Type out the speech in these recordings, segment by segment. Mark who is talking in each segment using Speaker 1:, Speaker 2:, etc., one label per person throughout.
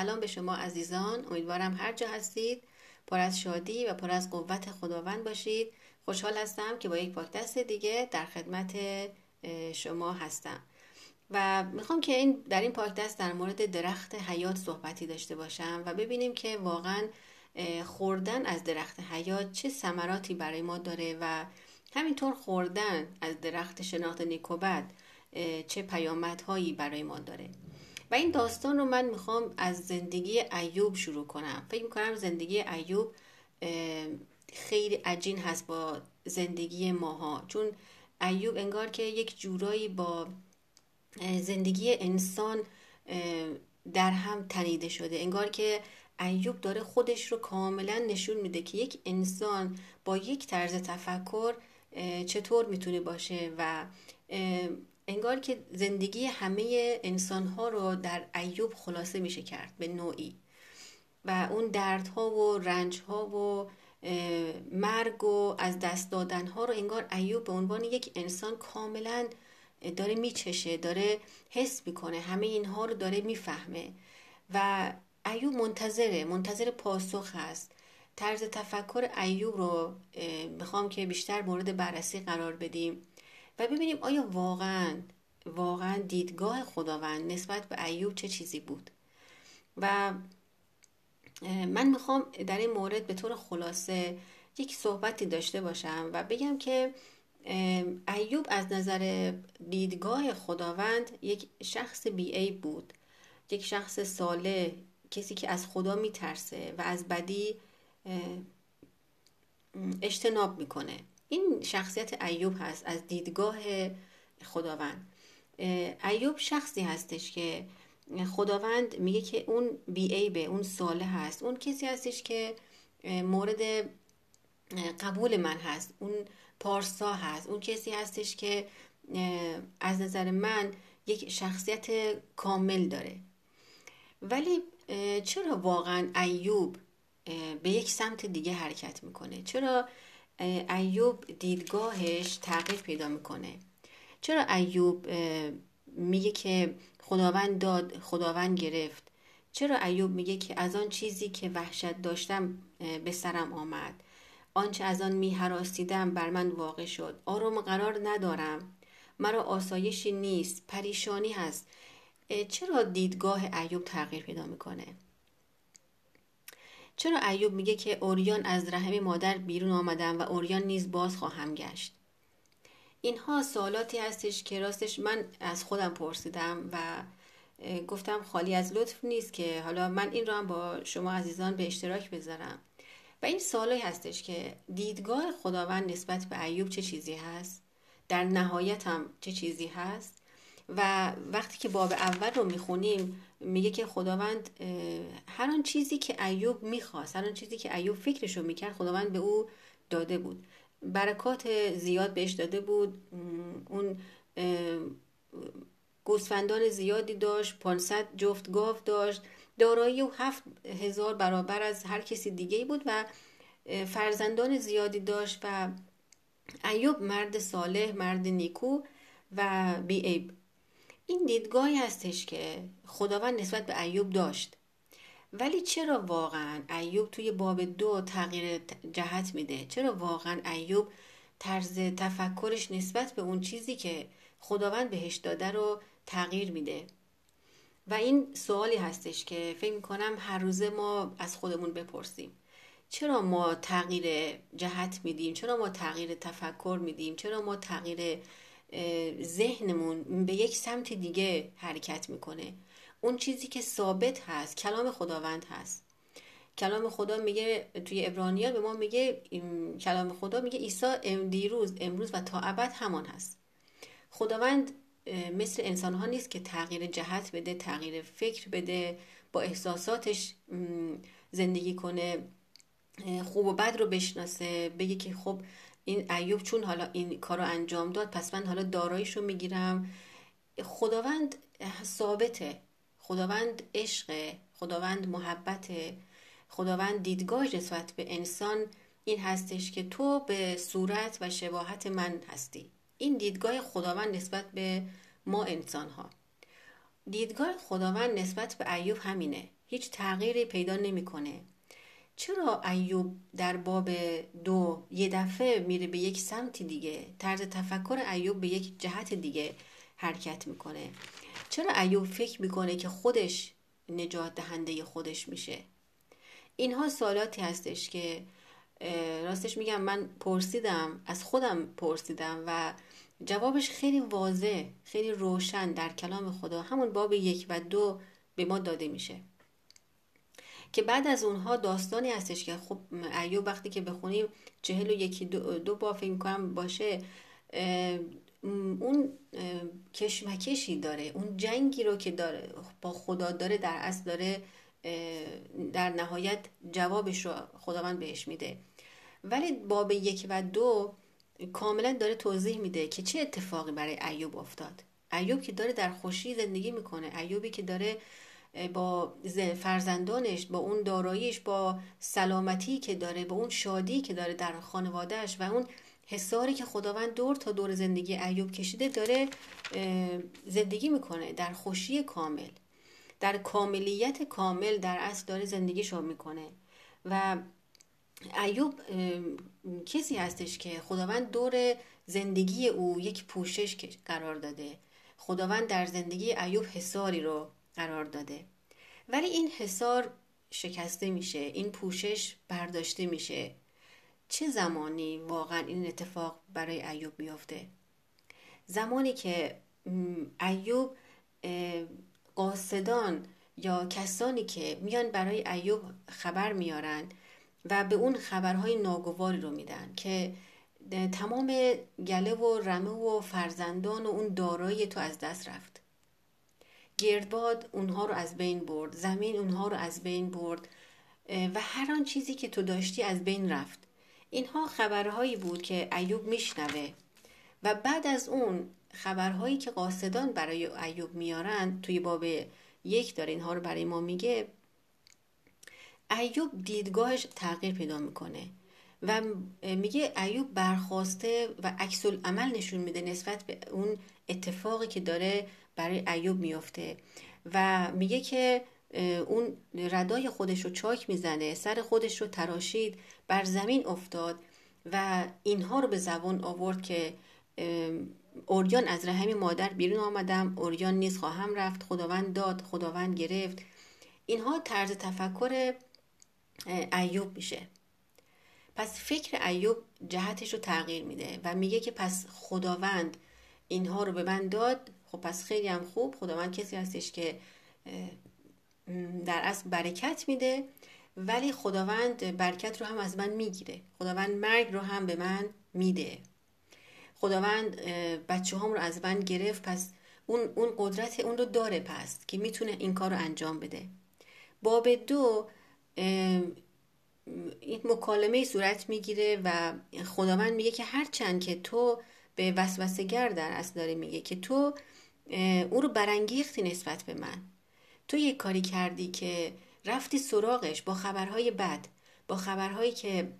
Speaker 1: سلام به شما عزیزان. امیدوارم هر جا هستید. پر از شادی و پر از قوت خداوند باشید. خوشحال هستم که با یک پاکدست دیگه در خدمت شما هستم. و می‌خوام که این در این پاکدست در مورد درخت حیات صحبتی داشته باشم و ببینیم که واقعا خوردن از درخت حیات چه ثمراتی برای ما داره و همینطور خوردن از درخت شناخت نیکوبت چه پیامدهایی برای ما داره. و این داستان رو من می‌خوام از زندگی ایوب شروع کنم. فکر می‌کنم زندگی ایوب خیلی عجین هست با زندگی ماها. چون ایوب انگار که یک جورایی با زندگی انسان در هم تنیده شده. انگار که ایوب داره خودش رو کاملا نشون میده که یک انسان با یک طرز تفکر چطور می‌تونه باشه و انگار که زندگی همه انسان ها رو در ایوب خلاصه میشه کرد به نوعی. و اون دردها و رنجها و مرگ و از دست دادن ها رو انگار ایوب به عنوان یک انسان کاملا داره میچشه داره حس می‌کنه همه اینها رو داره می‌فهمه. و ایوب منتظره منتظر پاسخ هست. طرز تفکر ایوب رو می‌خوام که بیشتر مورد بررسی قرار بدیم. و ببینیم آیا واقعا واقعا دیدگاه خداوند نسبت به ایوب چه چیزی بود. و من می‌خوام در این مورد به طور خلاصه یک صحبتی داشته باشم و بگم که ایوب از نظر دیدگاه خداوند یک شخص بی بود. یک شخص ساله کسی که از خدا میترسه و از بدی اجتناب می‌کنه. این شخصیت ایوب هست از دیدگاه خداوند. ایوب شخصی هستش که خداوند میگه که اون بی به اون ساله هست. اون کسی هستش که مورد قبول من هست. اون پارسا هست. اون کسی هستش که از نظر من یک شخصیت کامل داره. ولی چرا واقعا ایوب به یک سمت دیگه حرکت می‌کنه؟ چرا ایوب دیدگاهش تغییر پیدا می‌کنه. چرا ایوب میگه که خداوند داد خداوند گرفت؟ چرا ایوب میگه که از آن چیزی که وحشت داشتم به سرم آمد؟ آنچه از آن میهراسیدم بر من واقع شد. آرام قرار ندارم. مرا آسایشی نیست. پریشانی هست. چرا دیدگاه ایوب تغییر پیدا می‌کنه؟ چرا ایوب میگه که اوریان از رحم مادر بیرون آمدم و اوریان نیز باز خواهم گشت؟ اینها سوالاتی هستش که راستش من از خودم پرسیدم و گفتم خالی از لطف نیست که حالا من این رو هم با شما عزیزان به اشتراک بذارم. و این سوالی هستش که دیدگاه خداوند نسبت به ایوب چه چیزی هست؟ در نهایت هم چه چیزی هست؟ و وقتی که باب اول رو می‌خونیم میگه که خداوند هر آن چیزی که ایوب می‌خواست هر آن چیزی که ایوب فکرش رو می‌کرد خداوند به او داده بود. برکات زیاد بهش داده بود. اون گوسفندان زیادی داشت 500 جفت گاو داشت. دارایی و هفت هزار برابر از هر کسی دیگه بود و فرزندان زیادی داشت و ایوب مرد صالح مرد نیکو و بیعیب. این دیدگاهی هستش که خداوند نسبت به ایوب داشت. ولی چرا واقعا ایوب توی باب دو تغییر جهت میده؟ چرا واقعا ایوب طرز تفکرش نسبت به اون چیزی که خداوند بهش داده رو تغییر میده؟ و این سوالی هستش که فکر می‌کنم هر روزه ما از خودمون بپرسیم. چرا ما تغییر جهت میدیم؟ چرا ما تغییر تفکر میدیم؟ چرا ما تغییر ذهنمون به یک سمت دیگه حرکت می‌کنه. اون چیزی که ثابت هست کلام خداوند هست. کلام خدا میگه توی ابرانیان به ما میگه کلام خدا میگه عیسی دیروز امروز و تا ابد همان هست. خداوند مثل انسان ها نیست که تغییر جهت بده تغییر فکر بده با احساساتش زندگی کنه خوب و بد رو بشناسه بگه که خب این ایوب چون حالا این کار رو انجام داد پس من حالا داراییش رو می‌گیرم. خداوند ثابته. خداوند عشق خداوند محبت خداوند دیدگاه نسبت به انسان این هستش که تو به صورت و شباهت من هستی. این دیدگاه خداوند نسبت به ما انسان ها دیدگاه خداوند نسبت به ایوب همینه. هیچ تغییری پیدا نمی‌کنه. چرا ایوب در باب دو یه دفعه میره به یک سمت دیگه؟ طرز تفکر ایوب به یک جهت دیگه حرکت می‌کنه. چرا ایوب فکر می‌کنه که خودش نجات دهنده خودش میشه؟ اینها سوالاتی هستش که راستش میگم من پرسیدم از خودم پرسیدم و جوابش خیلی واضح خیلی روشن در کلام خدا. همون باب یک و دو به ما داده میشه. که بعد از اونها داستانی هستش که خب ایوب وقتی که بخونیم چهل و یکی دو, دو با فکر کنم باشه اون کشمکشی داره اون جنگی رو که داره با خدا داره در اصل داره در نهایت جوابش رو خداوند بهش میده. ولی باب یک و دو کاملا داره توضیح میده که چه اتفاقی برای ایوب افتاد. ایوب که داره در خوشی زندگی می‌کنه ایوبی که داره با فرزندانش با اون داراییش با سلامتی که داره با اون شادی که داره در خانوادهش و اون حساری که خداوند دور تا دور زندگی ایوب کشیده داره زندگی می‌کنه در خوشی کامل در کاملیت کامل در اصل داره زندگیشو می‌کنه و ایوب کسی هستش که خداوند دور زندگی او یک پوشش قرار داده خداوند در زندگی ایوب حساری رو قرار داده. ولی این حسار شکسته میشه این پوشش برداشته میشه. چه زمانی واقعا این اتفاق برای ایوب میافته؟ زمانی که ایوب قاصدان یا کسانی که میان برای ایوب خبر میارن و به اون خبرهای ناگواری رو میدن که تمام گله و رمه و فرزندان و اون دارایی تو از دست رفت. گردباد اونها رو از بین برد زمین اونها رو از بین برد و هر آن چیزی که تو داشتی از بین رفت. اینها خبرهایی بود که ایوب میشنوه. و بعد از اون خبرهایی که قاصدان برای ایوب میارن توی باب یک داره اینها رو برای ما میگه ایوب دیدگاهش تغییر پیدا می‌کنه. و میگه ایوب برخواسته و عکس عمل نشون میده نسبت به اون اتفاقی که داره برای ایوب میافته و میگه که اون ردای خودش رو چاک می‌زنه سر خودش رو تراشید بر زمین افتاد و اینها رو به زبان آورد که اوریان از رحم مادر بیرون آمدم اوریان نیز خواهم رفت خداوند داد خداوند گرفت. اینها طرز تفکر ایوب میشه. پس فکر ایوب جهتش رو تغییر میده و میگه که پس خداوند اینها رو به من داد خب پس خیلی هم خوب. خداوند کسی هستش که در اصل برکت میده ولی خداوند برکت رو هم از من می‌گیره. خداوند مرگ رو هم به من میده. خداوند بچه هم رو از من گرفت. پس اون, اون قدرت اون رو داره پس که می‌تونه این کار رو انجام بده. باب دو این مکالمه صورت می‌گیره و خداوند میگه که هرچند که تو به وسوسه گر در اصل داره میگه که تو او رو برانگیختی نسبت به من. تو یک کاری کردی که رفتی سراغش با خبرهای بد با خبرهایی که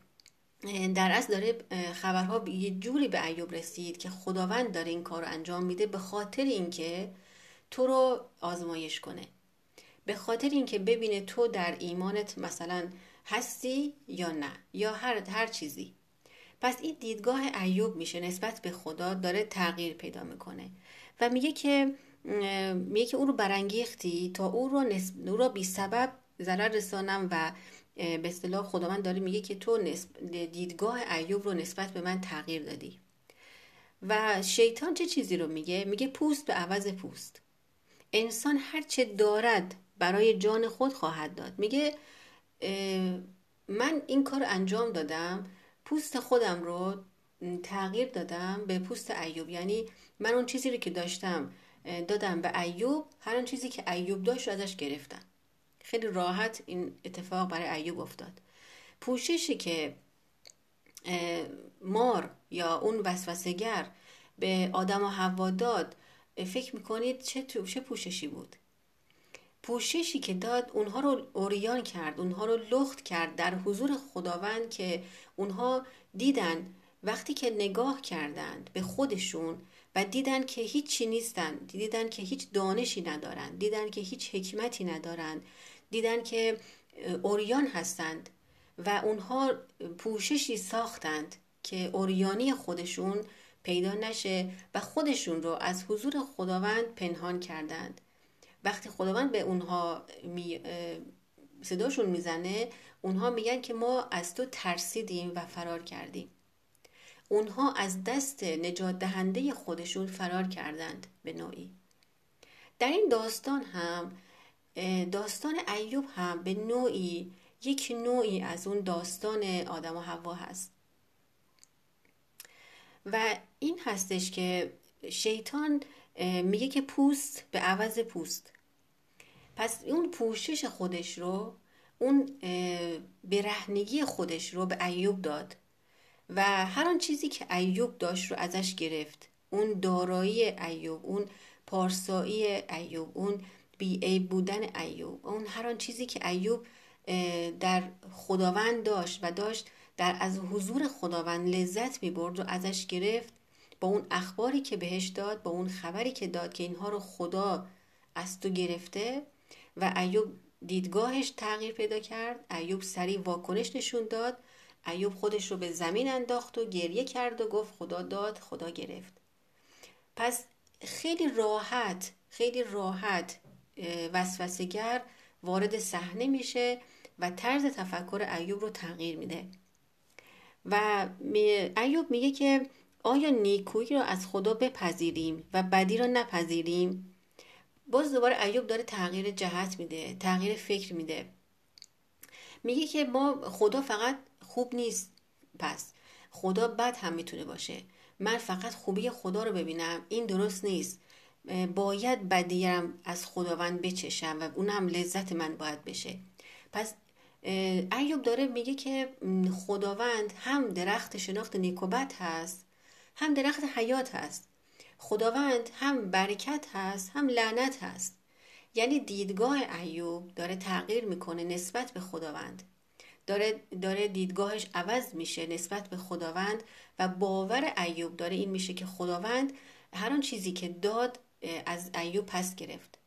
Speaker 1: در اصل داره خبرها یه جوری به ایوب رسید که خداوند داره این کار رو انجام میده به خاطر اینکه تو رو آزمایش کنه. به خاطر اینکه ببینه تو در ایمانت مثلا هستی یا نه یا هر هر چیزی. پس این دیدگاه ایوب میشه نسبت به خدا داره تغییر پیدا می‌کنه. و میگه که میگه که او رو برانگیختی تا او رو, نسب... او رو بی سبب ضرر رسانم و به اصطلاح خداوند داره میگه که تو دیدگاه ایوب رو نسبت به من تغییر دادی. و شیطان چه چیزی رو میگه؟ میگه پوست به عوض پوست. انسان هر چه دارد برای جان خود خواهد داد. میگه من این کار انجام دادم پوست خودم رو تغییر دادم به پوست ایوب. یعنی من اون چیزی رو که داشتم دادم به ایوب هر اون چیزی که ایوب داشت رو ازش گرفتم. خیلی راحت این اتفاق برای ایوب افتاد. پوششی که مار یا اون وسوسگر به آدم و حوا داد فکر می‌کنید چه, چه پوششی بود؟ پوششی که داد اونها رو اوریان کرد اونها رو لخت کرد در حضور خداوند که اونها دیدن وقتی که نگاه کردند به خودشون و دیدن که هیچی نیستن دیدن که هیچ دانشی ندارن دیدن که هیچ حکمتی ندارن دیدن که اوریان هستند و اونها پوششی ساختند که اوریانی خودشون پیدا نشه و خودشون رو از حضور خداوند پنهان کردند. وقتی خداوند به اونها می صداشون می‌زنه اونها میگن که ما از تو ترسیدیم و فرار کردیم. اونها از دست نجات دهنده خودشون فرار کردند به نوعی. در این داستان هم داستان ایوب هم به نوعی یک نوعی از اون داستان آدم و هوا هست. و این هستش که شیطان میگه که پوست به عوض پوست. پس اون پوشش خودش رو اون برهنگی خودش رو به ایوب داد. و هر آن چیزی که ایوب داشت رو ازش گرفت. اون دارایی ایوب اون پارسایی ایوب اون بی بودن ایوب. اون هر آن چیزی که ایوب در خداوند داشت و داشت در از حضور خداوند لذت می برد و ازش گرفت با اون اخباری که بهش داد با اون خبری که داد که اینها رو خدا از تو گرفته و ایوب دیدگاهش تغییر پیدا کرد. ایوب سریع واکنش نشون داد. ایوب خودش رو به زمین انداخت و گریه کرد و گفت خدا داد خدا گرفت. پس خیلی راحت خیلی راحت وسوسگر وارد صحنه میشه و طرز تفکر ایوب رو تغییر میده. و ایوب میگه که آیا نیکویی رو از خدا بپذیریم و بدی رو نپذیریم؟ باز دوباره ایوب داره تغییر جهت میده تغییر فکر میده. میگه که ما خدا فقط خوب نیست. پس خدا بد هم می‌تونه باشه. من فقط خوبی خدا رو ببینم. این درست نیست. باید بدیم از خداوند بچشم و اون هم لذت من باید بشه. پس ایوب داره میگه که خداوند هم درخت شناخت نیکوبت هست هم درخت حیات هست. خداوند هم برکت هست هم لعنت هست. یعنی دیدگاه ایوب داره تغییر می‌کنه نسبت به خداوند. داره, داره دیدگاهش عوض میشه نسبت به خداوند و باور ایوب داره این میشه که خداوند هر آن چیزی که داد از ایوب پس گرفت.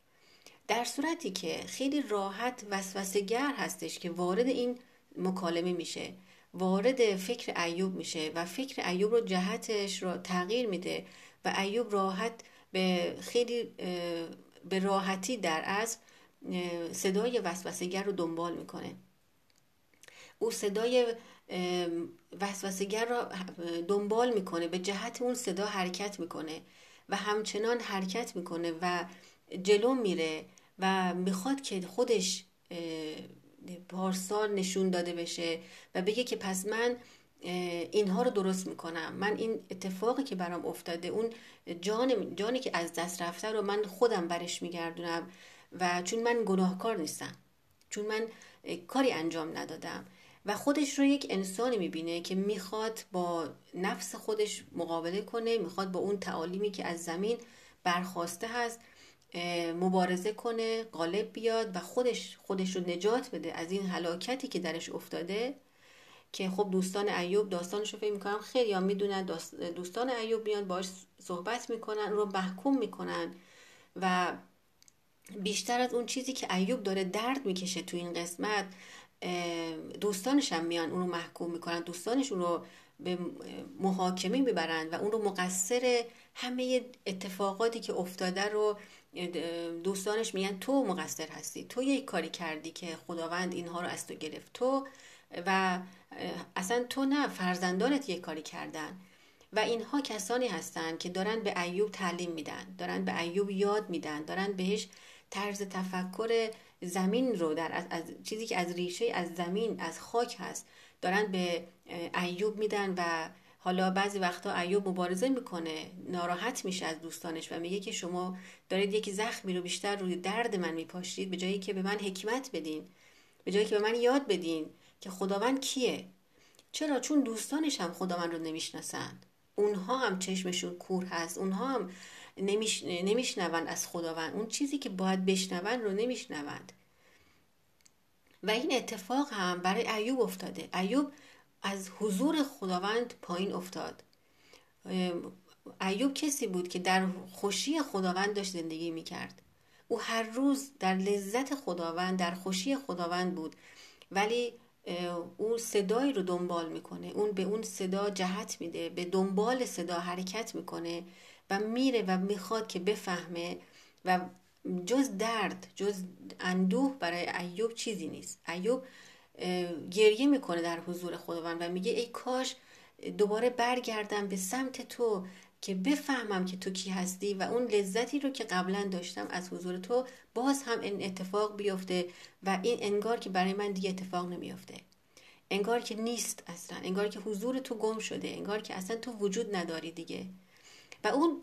Speaker 1: در صورتی که خیلی راحت وسوسهگر هستش که وارد این مکالمه میشه وارد فکر ایوب میشه و فکر ایوب رو جهتش رو تغییر میده و ایوب راحت به خیلی به راحتی در از صدای وسوسهگر رو دنبال می‌کنه. او صدای وسوسهگر را دنبال می‌کنه به جهت اون صدا حرکت می‌کنه و همچنان حرکت می‌کنه و جلو میره و می‌خواد که خودش پارسال نشون داده بشه و بگه که پس من اینها رو درست می‌کنم. من این اتفاقی که برام افتاده اون جان جانی که از دست رفته رو من خودم برش میگردونم و چون من گناهکار نیستم چون من کاری انجام ندادم. و خودش رو یک انسانی می‌بینه که می‌خواد با نفس خودش مقابله کنه می‌خواد با اون تعالیمی که از زمین برخواسته هست مبارزه کنه غالب بیاد و خودش خودش رو نجات بده از این هلاکتی که درش افتاده که خب دوستان ایوب داستانش رو فکر می‌کنم خیلی یا می‌دونن دوستان ایوب میان باش صحبت می‌کنن رو محکوم می‌کنن و بیشتر از اون چیزی که ایوب داره درد می‌کشه تو این قسمت دوستانش هم میان اون رو محکوم می‌کنن. دوستانش اون رو به محاکمه می‌برن و اون رو مقصر همه اتفاقاتی که افتاده رو دوستانش میگن تو مقصر هستی. تو یک کاری کردی که خداوند اینها رو از تو گرفت. تو و اصلا تو نه فرزندانت یک کاری کردن. و اینها کسانی هستند که دارن به ایوب تعلیم میدن دارن به ایوب یاد میدن دارن بهش طرز تفکر زمین رو در از, چیزی که از ریشه از زمین از خاک هست دارن به ایوب میدن و حالا بعضی وقتا ایوب مبارزه می‌کنه ناراحت میشه از دوستانش و میگه که شما دارید یکی زخمی رو بیشتر روی درد من میپاشید به جایی که به من حکمت بدین به جایی که به من یاد بدین که خداوند کیه. چرا؟ چون دوستانش هم خداوند رو نمی‌شناسند اونها هم چشمشون کور هست. اونها هم نمیش... نمیشنوند از خداوند. اون چیزی که باید بشنوند رو نمیشنوند. و این اتفاق هم برای ایوب افتاده. ایوب از حضور خداوند پایین افتاد. ایوب کسی بود که در خوشی خداوند داشت زندگی می‌کرد. او هر روز در لذت خداوند در خوشی خداوند بود. ولی او صدایی رو دنبال می‌کنه. اون به اون صدا جهت میده به دنبال صدا حرکت می‌کنه. و میره و می‌خواد که بفهمه و جز درد جز اندوه برای ایوب چیزی نیست. ایوب گریه می‌کنه در حضور خداوند و میگه ای کاش دوباره برگردم به سمت تو که بفهمم که تو کی هستی و اون لذتی رو که قبلا داشتم از حضور تو باز هم این اتفاق بیفته و این انگار که برای من دیگه اتفاق نمیافته. انگار که نیست اصلا. انگار که حضور تو گم شده. انگار که اصلا تو وجود نداری دیگه. و اون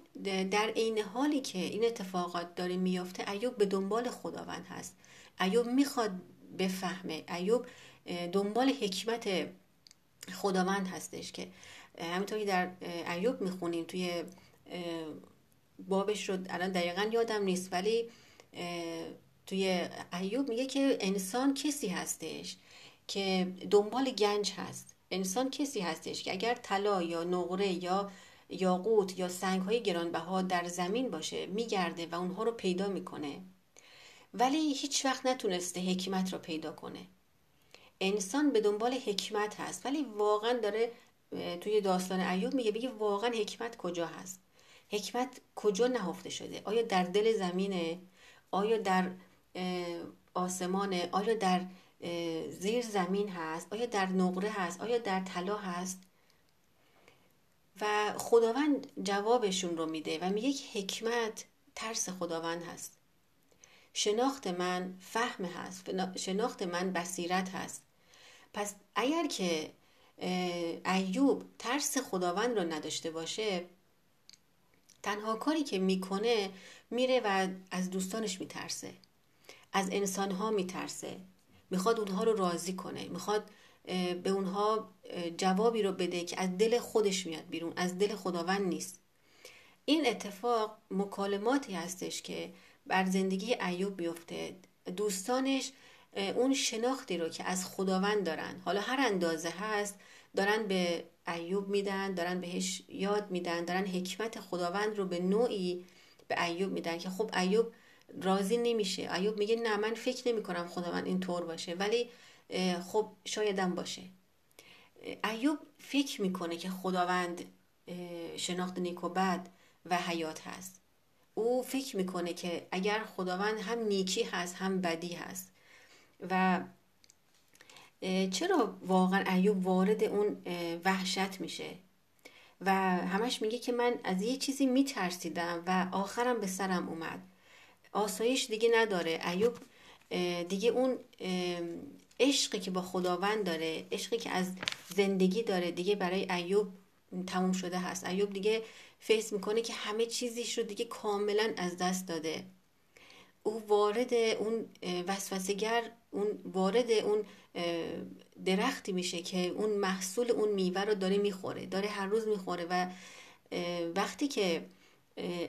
Speaker 1: در عین حالی که این اتفاقات داره میافته ایوب به دنبال خداوند هست. ایوب می‌خواد بفهمه. ایوب دنبال حکمت خداوند هستش که همینطوری در ایوب می‌خونیم توی بابش رو الان دقیقا یادم نیست ولی توی ایوب میگه که انسان کسی هستش که دنبال گنج هست. انسان کسی هستش که اگر طلا یا نقره یا یاقوت یا سنگ های گرانبها در زمین باشه میگرده و اونها رو پیدا می‌کنه. ولی هیچ وقت نتونسته حکمت رو پیدا کنه. انسان به دنبال حکمت هست ولی واقعا داره توی داستان ایوب میگه بگه واقعا حکمت کجا هست؟ حکمت کجا نهفته شده؟ آیا در دل زمینه؟ آیا در آسمانه؟ آیا در زیر زمین هست؟ آیا در نقره هست؟ آیا در طلا هست؟ و خداوند جوابشون رو میده و میگه حکمت ترس خداوند هست. شناخت من فهم هست شناخت من بصیرت هست. پس اگر که ایوب ترس خداوند رو نداشته باشه تنها کاری که می‌کنه میره و از دوستانش میترسه از انسانها میترسه. می‌خواد اونها رو راضی کنه می‌خواد به اونها جوابی رو بده که از دل خودش میاد بیرون از دل خداوند نیست. این اتفاق مکالماتی هستش که بر زندگی ایوب بیفته دوستانش اون شناختی رو که از خداوند دارن حالا هر اندازه هست دارن به ایوب میدن دارن بهش یاد میدن دارن حکمت خداوند رو به نوعی به ایوب میدن که خب ایوب راضی نمیشه. ایوب میگه نه من فکر نمی کنم خداوند این طور باشه. ولی خب شایدم باشه. ایوب فکر می‌کنه که خداوند شناخت نیک و بد و حیات هست. او فکر می‌کنه که اگر خداوند هم نیکی هست هم بدی هست. و چرا واقعا ایوب وارد اون وحشت میشه؟ و همش میگه که من از یه چیزی میترسیدم و آخرم به سرم اومد. آسایش دیگه نداره. ایوب دیگه اون عشقی که با خداوند داره عشقی که از زندگی داره دیگه برای ایوب تموم شده هست. ایوب دیگه فیس می‌کنه که همه چیزیش رو دیگه کاملا از دست داده. او وارد اون وسوسگر اون وارد اون درختی میشه که اون محصول اون میوه رو داره می‌خوره داره هر روز می‌خوره و وقتی که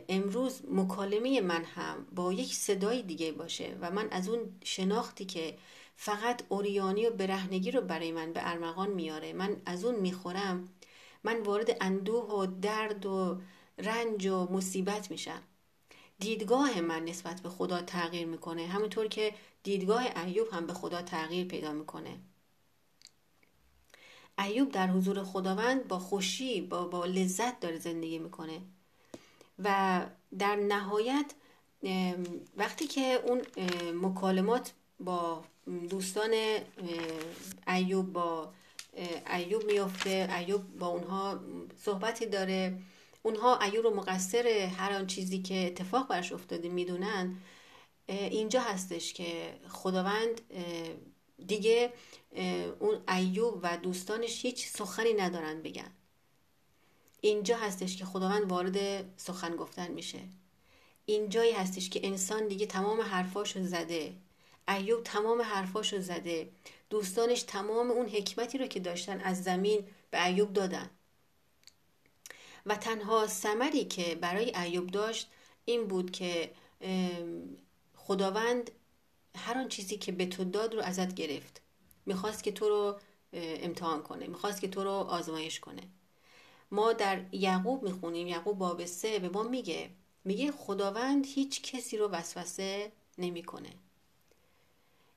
Speaker 1: امروز مکالمه من هم با یک صدای دیگه باشه و من از اون شناختی که فقط اوریانی و برهنگی رو برای من به ارمغان میاره. من از اون می‌خورم. من وارد اندوه و درد و رنج و مصیبت میشم. دیدگاه من نسبت به خدا تغییر می‌کنه. همونطور که دیدگاه ایوب هم به خدا تغییر پیدا می‌کنه. ایوب در حضور خداوند با خوشی با, با لذت داره زندگی می‌کنه. و در نهایت وقتی که اون مکالمات با دوستان ایوب با ایوب میفته ایوب با اونها صحبتی داره. اونها ایوب رو مقصر هر آن چیزی که اتفاق برش افتاده می‌دونن. اینجا هستش که خداوند دیگه اون ایوب و دوستانش هیچ سخنی ندارن بگن. اینجا هستش که خداوند وارد سخن گفتن میشه. اینجایی هستش که انسان دیگه تمام حرفاشو زده. ایوب تمام حرفاشو زده. دوستانش تمام اون حکمتی رو که داشتن از زمین به ایوب دادن. و تنها ثمری که برای ایوب داشت این بود که خداوند هر آن چیزی که به تو داد رو ازت گرفت. می‌خواست که تو رو امتحان کنه. می‌خواست که تو رو آزمایش کنه. ما در یعقوب می‌خونیم. یعقوب باب سه به ما میگه. میگه خداوند هیچ کسی رو وسوسه نمی‌کنه.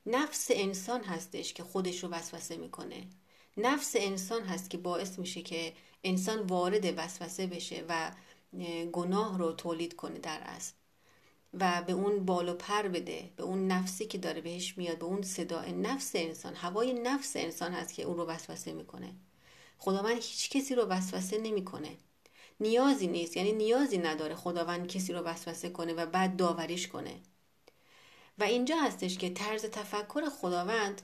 Speaker 1: نفس انسان هستش که خودش رو وسوسه می‌کنه. نفس انسان هست که باعث میشه که انسان وارد وسوسه بشه و گناه رو تولید کنه در اصل. و به اون بال و پر بده به اون نفسی که داره بهش میاد به اون صدای نفس انسان هوای نفس انسان هست که اون رو وسوسه می‌کنه. خداوند هیچ کسی رو وسوسه نمی‌کنه. نیازی نیست یعنی نیازی نداره خداوند کسی رو وسوسه کنه و بعد داوریش کنه. و اینجا هستش که طرز تفکر خداوند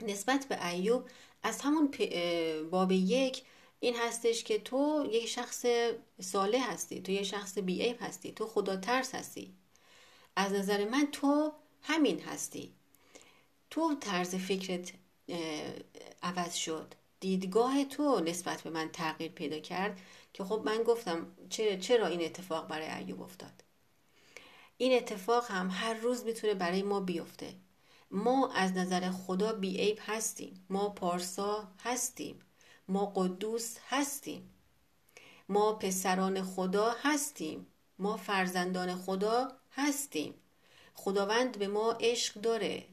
Speaker 1: نسبت به ایوب از همون باب یک این هستش که تو یک شخص صالح هستی تو یک شخص بیعیب هستی تو خدا ترس هستی. از نظر من تو همین هستی. تو طرز فکرت عوض شد. دیدگاه تو نسبت به من تغییر پیدا کرد که خب من گفتم چرا این اتفاق برای ایوب افتاد؟ این اتفاق هم هر روز می‌تونه برای ما بیفته. ما از نظر خدا بیعیب هستیم. ما پارسا هستیم. ما قدوس هستیم. ما پسران خدا هستیم. ما فرزندان خدا هستیم. خداوند به ما عشق داره.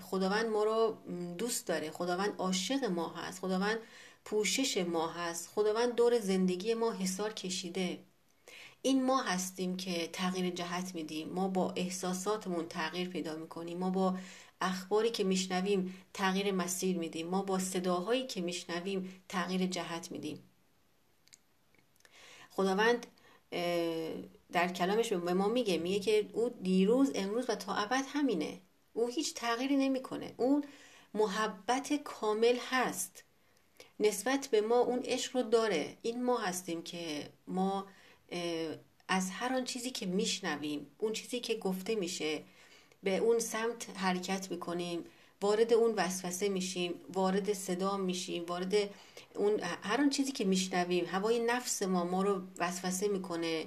Speaker 1: خداوند ما رو دوست داره. خداوند عاشق ما هست. خداوند پوشش ما هست. خداوند دور زندگی ما حسار کشیده. این ما هستیم که تغییر جهت میدیم. ما با احساساتمون تغییر پیدا می‌کنیم. ما با اخباری که میشنویم تغییر مسیر میدیم. ما با صداهایی که میشنویم تغییر جهت میدیم. خداوند در کلامش به ما میگه میگه که او دیروز امروز و تا ابد همینه. او هیچ تغییری نمی‌کنه. اون محبت کامل هست. نسبت به ما اون عشق رو داره. این ما هستیم که ما از هر آن چیزی که میشنویم اون چیزی که گفته میشه به اون سمت حرکت می‌کنیم وارد اون وسوسه میشیم وارد صدا میشیم وارد اون هر آن چیزی که میشنویم هوای نفس ما ما رو وسوسه می‌کنه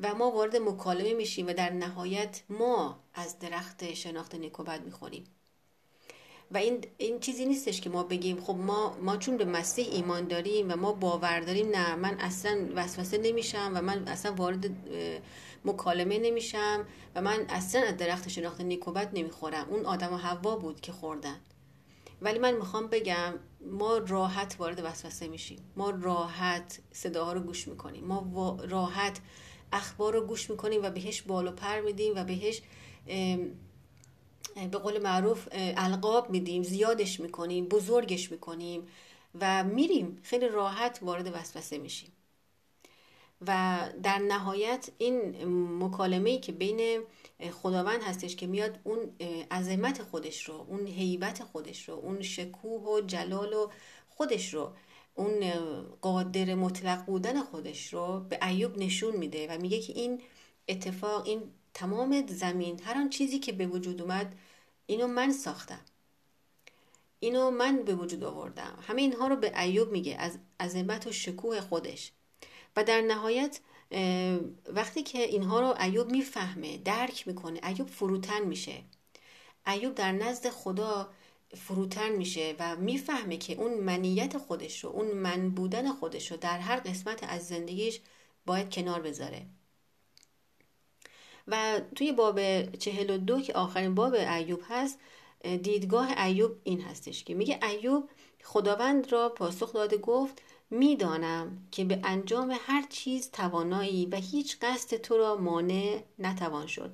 Speaker 1: و ما وارد مکالمه میشیم و در نهایت ما از درخت شناخت نیکوبد می‌خوریم. و این این چیزی نیستش که ما بگیم خب ما ما چون به مسیح ایمان داریم و ما باور داریم نه من اصلا وسوسه نمیشم و من اصلا وارد مکالمه نمیشم و من اصلا از درخت شناخت نیکوبت نمی‌خورم. اون آدم و حوا بود که خوردن. ولی من می‌خوام بگم ما راحت وارد وسوسه میشیم. ما راحت صداها رو گوش می‌کنیم. ما راحت اخبار رو گوش می‌کنیم و بهش بال و پر میدیم و بهش به قول معروف القاب میدیم زیادش می‌کنیم بزرگش می‌کنیم و میریم. خیلی راحت وارد وسوسه میشیم. و در نهایت این مکالمه ای که بین خداوند هستش که میاد اون عظمت خودش رو اون هیبت خودش رو اون شکوه و جلال و خودش رو اون قادر مطلق بودن خودش رو به ایوب نشون میده و میگه که این اتفاق این تمام زمین هر آن چیزی که به وجود اومد اینو من ساختم. اینو من به وجود آوردم. همه اینها رو به ایوب میگه از عظمت و شکوه خودش. و در نهایت وقتی که اینها رو ایوب می‌فهمه درک می‌کنه ایوب فروتن میشه. ایوب در نزد خدا فروتن میشه و می‌فهمه که اون منیت خودش رو اون من بودن خودش رو در هر قسمت از زندگیش باید کنار بذاره. و توی باب چهل و دو که آخرین باب ایوب هست دیدگاه ایوب این هستش که میگه ایوب خداوند را پاسخ داده گفت می‌دانم که به انجام هر چیز توانایی و هیچ قصد تو را مانع نتوان شد.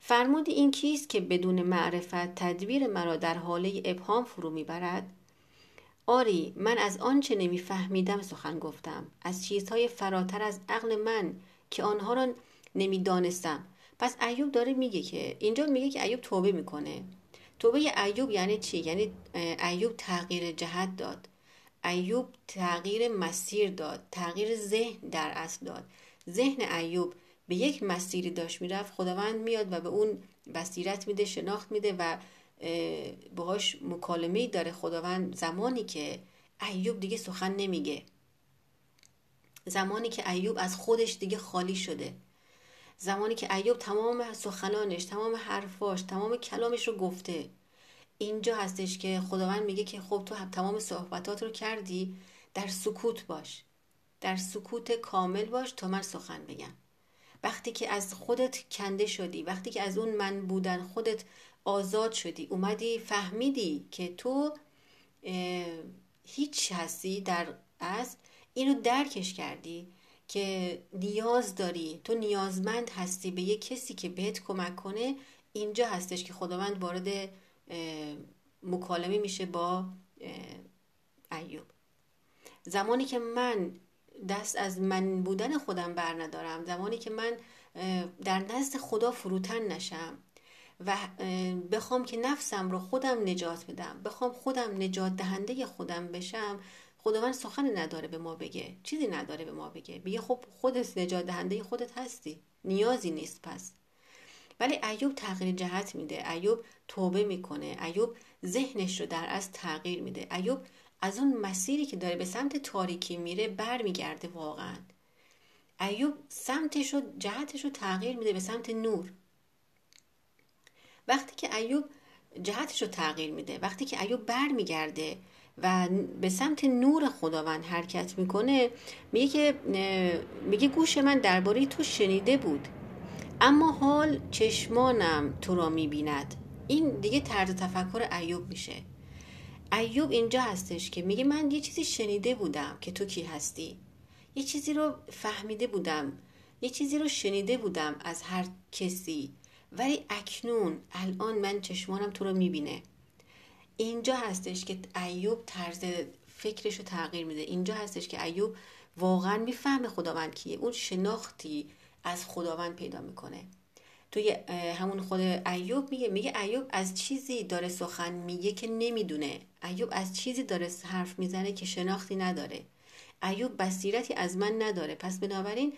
Speaker 1: فرمود این کیست که بدون معرفت تدبیر مرا در حاله ابهام فرو می‌برد؟ آری من از آنچه نمیفهمیدم سخن گفتم. از چیزهای فراتر از عقل من که آنها را نمی‌دانستم. پس ایوب داره میگه که اینجا میگه که ایوب توبه می‌کنه. توبه ایوب یعنی چی؟ یعنی ایوب تغییر جهت داد. ایوب تغییر مسیر داد. تغییر ذهن در اصل داد. ذهن ایوب به یک مسیری داشت می‌رفت خداوند میاد و به اون بصیرت میده شناخت میده و باهاش مکالمه داره خداوند زمانی که ایوب دیگه سخن نمیگه. زمانی که ایوب از خودش دیگه خالی شده. زمانی که ایوب تمام سخنانش تمام حرفاش تمام کلامش رو گفته. اینجا هستش که خداوند میگه که خب تو تمام صحبتات رو کردی در سکوت باش. در سکوت کامل باش تا من سخن بگم. وقتی که از خودت کنده شدی وقتی که از اون من بودن خودت آزاد شدی اومدی فهمیدی که تو هیچ هستی در از اینو درکش کردی. که نیاز داری. تو نیازمند هستی. به یک کسی که بهت کمک کنه اینجا هستش که خداوند وارد مکالمه میشه با ایوب. زمانی که من دست از من بودن خودم بر ندارم زمانی که من در نزد خدا فروتن نشم و بخوام که نفسم رو خودم نجات بدم بخوام خودم نجات دهنده خودم بشم خداوند سخن نداره به ما بگه چیزی نداره به ما بگه. بگه خب خودت نجات دهنده خودت هستی نیازی نیست پس. ولی ایوب تغییر جهت میده ایوب توبه می‌کنه ایوب ذهنش رو در از تغییر میده. ایوب از اون مسیری که داره به سمت تاریکی میره برمیگرده واقعا. ایوب سمتش رو جهتش رو تغییر میده به سمت نور. وقتی که ایوب جهتش رو تغییر میده وقتی که ایوب برمیگرده و به سمت نور خداوند حرکت می‌کنه میگه که میگه گوش من درباره تو شنیده بود اما حال چشمانم تو را می‌بیند. این دیگه طرز تفکر ایوب میشه. ایوب اینجا هستش که میگه من یه چیزی شنیده بودم که تو کی هستی. یه چیزی رو فهمیده بودم. یه چیزی رو شنیده بودم از هر کسی. ولی اکنون الان من چشمانم تو رو می‌بینه. اینجا هستش که ایوب طرز فکرش رو تغییر میده. اینجا هستش که ایوب واقعا می‌فهمه خداوند کیه. اون شناختی از خداوند پیدا می‌کنه. توی همون خود ایوب میگه میگه ایوب از چیزی داره سخن میگه که نمی‌دونه. ایوب از چیزی داره حرف می‌زنه که شناختی نداره. ایوب بصیرتی از من نداره. پس بنابراین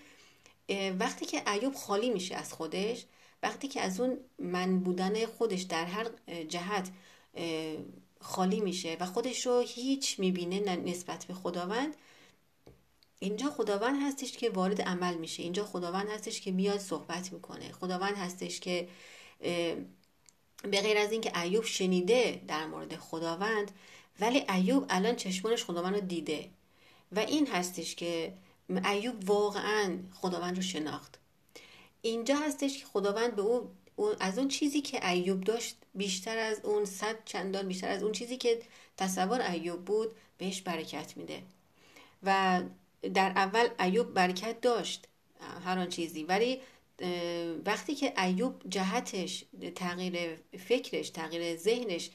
Speaker 1: وقتی که ایوب خالی میشه از خودش وقتی که از اون من بودن خودش در هر جهت خالی میشه و خودش رو هیچ می‌بینه نسبت به خداوند. اینجا خداوند هستش که وارد عمل میشه. اینجا خداوند هستش که میاد صحبت می‌کنه. خداوند هستش که به غیر از اینکه ایوب شنیده در مورد خداوند ولی ایوب الان چشمانش خداوند رو دیده. و این هستش که ایوب واقعا خداوند رو شناخت. اینجا هستش که خداوند به او از اون چیزی که ایوب داشت بیشتر از اون صد چندان بیشتر از اون چیزی که تصور ایوب بود بهش برکت میده. و در اول ایوب برکت داشت هر آن چیزی. ولی وقتی که ایوب جهتش تغییر فکرش تغییر ذهنش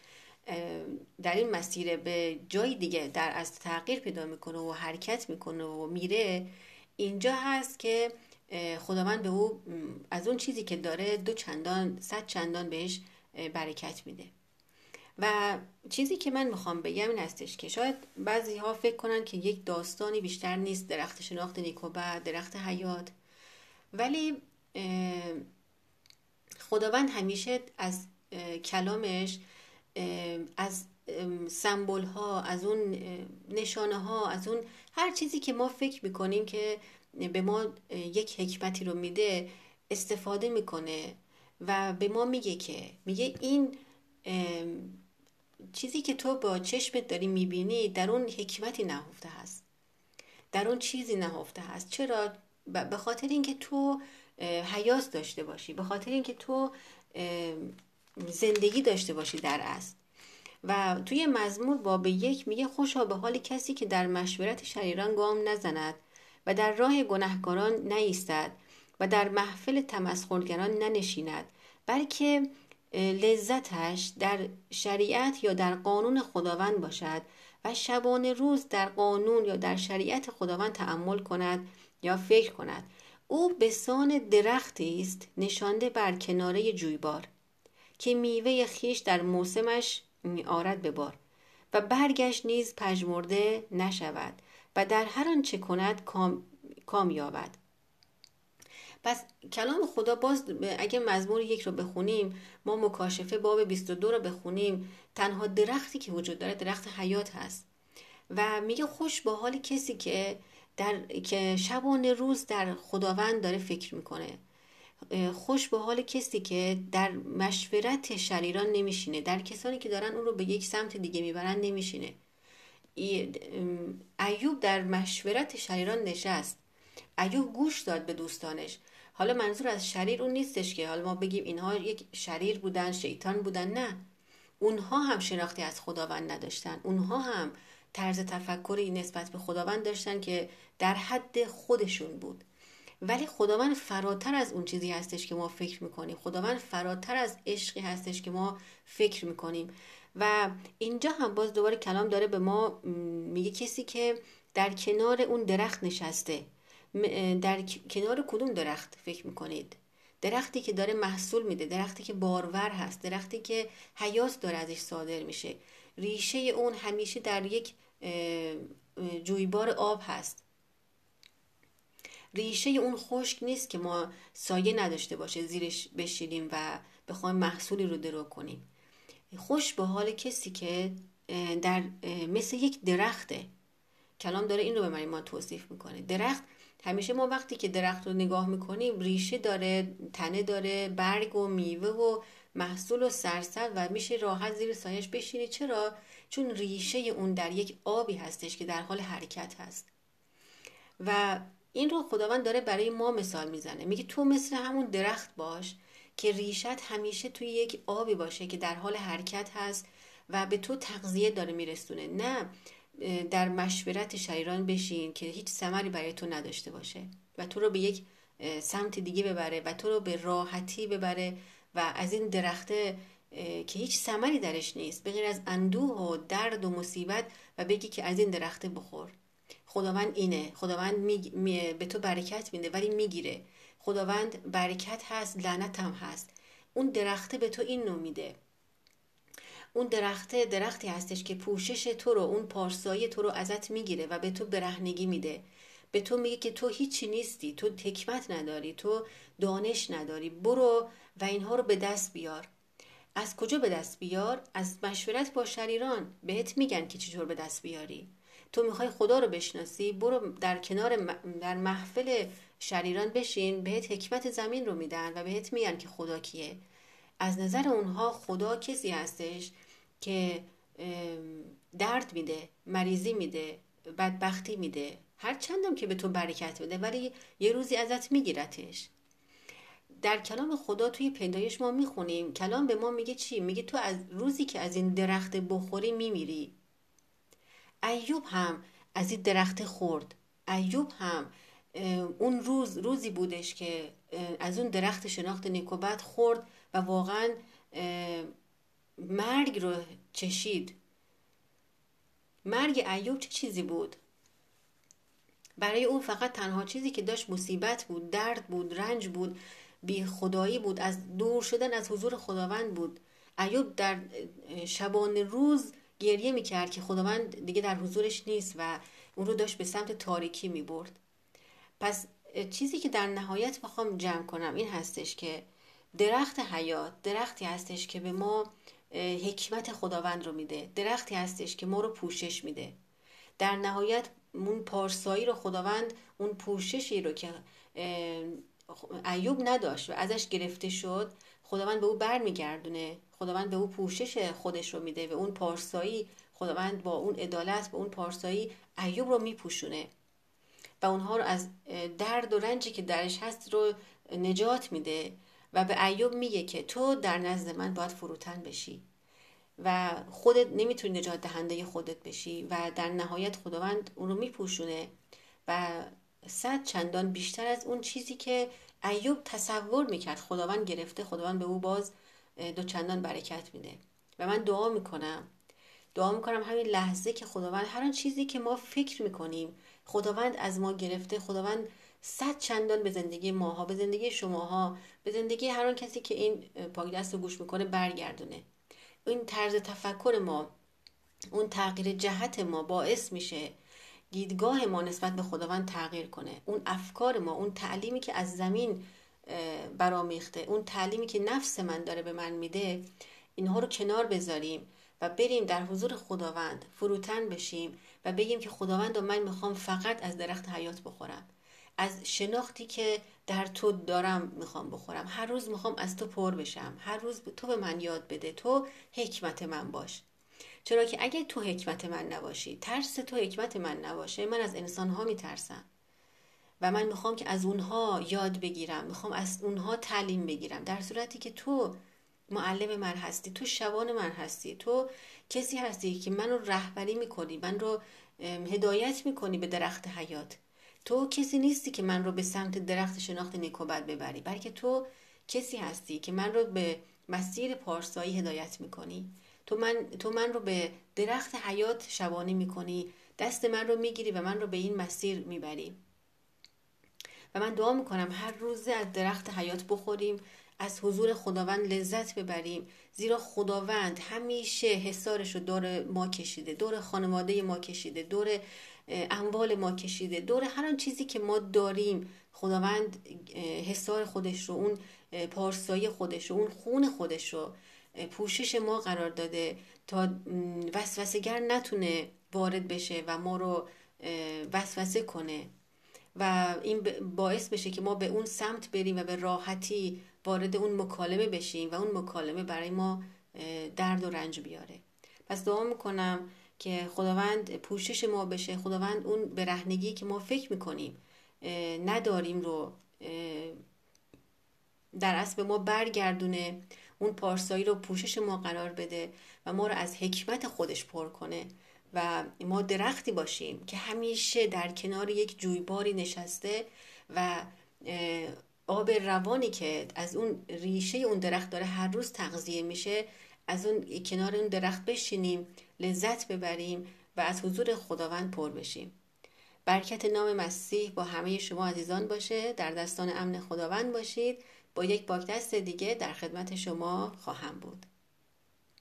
Speaker 1: در این مسیر به جای دیگه در از تغییر پیدا می‌کنه و حرکت می‌کنه و میره اینجا هست که خداوند به او از اون چیزی که داره دو چندان صد چندان بهش برکت میده. و چیزی که من می‌خوام بگم این هستش که شاید بعضی ها فکر کنن که یک داستانی بیشتر نیست درخت شناخت نیکوبت درخت حیات. ولی خداوند همیشه از کلامش از سمبل ها از اون نشانه ها از اون هر چیزی که ما فکر می‌کنیم که به ما یک حکمتی رو میده استفاده می‌کنه و به ما میگه که میگه این چیزی که تو با چشمت داری می‌بینی در اون حکمتی نهفته هست. در اون چیزی نهفته هست. چرا؟ به خاطر اینکه تو حیات داشته باشی. به خاطر اینکه تو زندگی داشته باشی در اصل. و توی مزمور باب یک میگه خوشا به حال کسی که در مشورت شریران گام نزند. و در راه گناهکاران نیستد و در محفل تمسخرگران ننشیند بلکه لذتش در شریعت یا در قانون خداوند باشد و شبانه روز در قانون یا در شریعت خداوند تعمل کند یا فکر کند. او به سان درختی است نشانده بر کناره جویبار که میوه خیش در موسمش آرد به بار و برگشت نیز پژمرده نشود. و در هر آنچه کند کام، کامیابد پس کلام خدا باز اگه مزمور یک رو بخونیم ما مکاشفه باب 22 رو بخونیم تنها درختی که وجود داره درخت حیات هست. و میگه خوش با حال کسی که در که شبانه روز در خداوند داره فکر می‌کنه. خوش به حال کسی که در مشورت شریران نمیشینه در کسانی که دارن اون رو به یک سمت دیگه می‌برن نمیشینه. در مشورت شریران نشست. ایوب گوش داد به دوستانش. حالا منظور از شریر اون نیستش که. حالا ما بگیم اینها یک شریر بودن شیطان بودن. نه. اونها هم شناختی از خداوند نداشتن. اونها هم طرز تفکری نسبت به خداوند داشتن که در حد خودشون بود. ولی خداوند فراتر از اون چیزی هستش که ما فکر می‌کنیم. خداوند فراتر از عشقی هستش که ما فکر می‌کنیم. و اینجا هم باز دوباره کلام داره به ما میگه کسی که در کنار اون درخت نشسته. در کنار کدوم درخت فکر می‌کنید؟ درختی که داره محصول میده درختی که بارور هست درختی که حیات داره ازش صادر میشه. ریشه اون همیشه در یک جویبار آب هست. ریشه اون خشک نیست که ما سایه نداشته باشه زیرش بشینیم و بخوایم محصولی رو درو کنیم. خوش به حال کسی که در مثل یک درخته. کلام داره این رو به ما توصیف می‌کنه. درخت همیشه ما وقتی که درخت رو نگاه می‌کنیم ریشه داره تنه داره برگ و میوه و محصول و سرسد و میشه راحت زیر سایش بشینی چرا؟ چون ریشه اون در یک آبی هستش که در حال حرکت هست. و این رو خداوند داره برای ما مثال می‌زنه. میگه تو مثل همون درخت باش که ریشت همیشه توی یک آبی باشه که در حال حرکت هست و به تو تغذیه داره میرسونه. نه در مشورت شریران بشین که هیچ ثمری برای تو نداشته باشه و تو رو به یک سمت دیگه ببره و تو رو به راحتی ببره و از این درخته که هیچ ثمری درش نیست به غیر از اندوه و درد و مصیبت و بگی که از این درخته بخور. خداوند اینه. خداوند می... به تو برکت میده ولی می‌گیره. خداوند برکت هست لعنت هم هست. اون درخته به تو این نو میده. اون درخته درختی هستش که پوشش تو رو اون پارسایی تو رو ازت می‌گیره و به تو برهنگی میده. به تو میگه که تو هیچی نیستی تو حکمت نداری تو دانش نداری. برو و اینها رو به دست بیار. از کجا به دست بیار؟ از مشورت با شریران. بهت میگن که چطور به دست بیاری. تو می‌خوای خدا رو بشناسی برو در کنار در محفل شریران بشین. بهت حکمت زمین رو میدن و بهت میگن که خدا کیه. از نظر اونها خدا کسی هستش که درد میده مریضی میده بدبختی میده هر چندم که به تو برکت بده ولی یه روزی ازت میگیرتش. در کلام خدا توی پیدایش ما می‌خونیم کلام به ما میگه چی؟ میگه تو از روزی که از این درخت بخوری میمیری. ایوب هم از این درخت خورد. ایوب هم اون روز روزی بودش که از اون درخت شناخت نیکوبت خورد و واقعا مرگ رو چشید. مرگ ایوب چه چیزی بود؟ برای اون فقط تنها چیزی که داشت مصیبت بود درد بود رنج بود بی خدایی بود از دور شدن از حضور خداوند بود. ایوب در شبان روز گریه می‌کرد که خداوند دیگه در حضورش نیست و اون رو داشت به سمت تاریکی می‌برد. پس چیزی که در نهایت بخوام جمع کنم این هستش که درخت حیات درختی هستش که به ما حکمت خداوند رو میده. درختی هستش که ما رو پوشش میده. در نهایت اون پارسایی رو خداوند اون پوششی رو که ایوب نداشت و ازش گرفته شد خداوند به او برمیگردونه. خداوند به او پوشش خودش رو میده و اون پارسایی خداوند با اون عدالت به اون پارسایی ایوب رو میپوشونه. و اونها رو از درد و رنجی که درش هست رو نجات میده. و به ایوب میگه که تو در نزد من باید فروتن بشی و خودت نمی‌تونی نجات دهنده خودت بشی و در نهایت خداوند اون رو میپوشونه و صد چندان بیشتر از اون چیزی که ایوب تصور می‌کرد خداوند گرفته خداوند به او باز دو چندان برکت میده. و من دعا می‌کنم. دعا می‌کنم همین لحظه که خداوند هر آن چیزی که ما فکر می‌کنیم خداوند از ما گرفته خداوند صد چندان به زندگی ماها به زندگی شماها به زندگی هر آن کسی که این پاکدست رو گوش می‌کنه برگردونه. این طرز تفکر ما اون تغییر جهت ما باعث میشه دیدگاه ما نسبت به خداوند تغییر کنه. اون افکار ما اون تعلیمی که از زمین برامیخته اون تعلیمی که نفس من داره به من میده اینها رو کنار بذاریم و بریم در حضور خداوند فروتن بشیم و بگیم که خداوند و من می‌خوام فقط از درخت حیات بخورم. از شناختی که در تو دارم می‌خوام بخورم. هر روز می‌خوام از تو پر بشم. هر روز تو به من یاد بده. تو حکمت من باش. چرا که اگه تو حکمت من نباشی ترس تو حکمت من نباشه. من از انسان ها میترسم. و من می‌خوام که از اونها یاد بگیرم. می‌خوام از اونها تعلیم بگیرم. در صورتی که تو معلم من هستی تو شبان من هستی تو کسی هستی که من رو رهبری می‌کنی من رو هدایت می‌کنی به درخت حیات. تو کسی نیستی که من رو به سمت درخت شناخت نیکوبت ببری بلکه تو کسی هستی که من رو به مسیر پارسایی هدایت می‌کنی. تو من, تو من رو به درخت حیات شبانی می‌کنی. دست من رو می‌گیری و من رو به این مسیر می‌بری. و من دعا می‌کنم هر روزه از درخت حیات بخوریم از حضور خداوند لذت ببریم. زیرا خداوند همیشه حسارش رو دور ما کشیده دور خانواده ما کشیده دور اموال ما کشیده. دور هر آن چیزی که ما داریم خداوند حسار خودش رو اون پارسایی خودش رو اون خون خودش رو پوشش ما قرار داده تا وسوسهگر نتونه وارد بشه و ما رو وسوسه کنه. و این باعث بشه که ما به اون سمت بریم و به راحتی وارد اون مکالمه بشیم و اون مکالمه برای ما درد و رنج بیاره. پس دعا می‌کنم که خداوند پوشش ما بشه خداوند اون برهنگی که ما فکر می‌کنیم نداریم رو در اصل به ما برگردونه اون پارسایی رو پوشش ما قرار بده و ما رو از حکمت خودش پر کنه و ما درختی باشیم که همیشه در کنار یک جویباری نشسته و آب روانی که از اون ریشه اون درخت داره هر روز تغذیه میشه از اون کنار اون درخت بشینیم لذت ببریم و از حضور خداوند پر بشیم. برکت نام مسیح با همه شما عزیزان باشه. در دستان امن خداوند باشید. با یک باک دست دیگه در خدمت شما خواهم بود.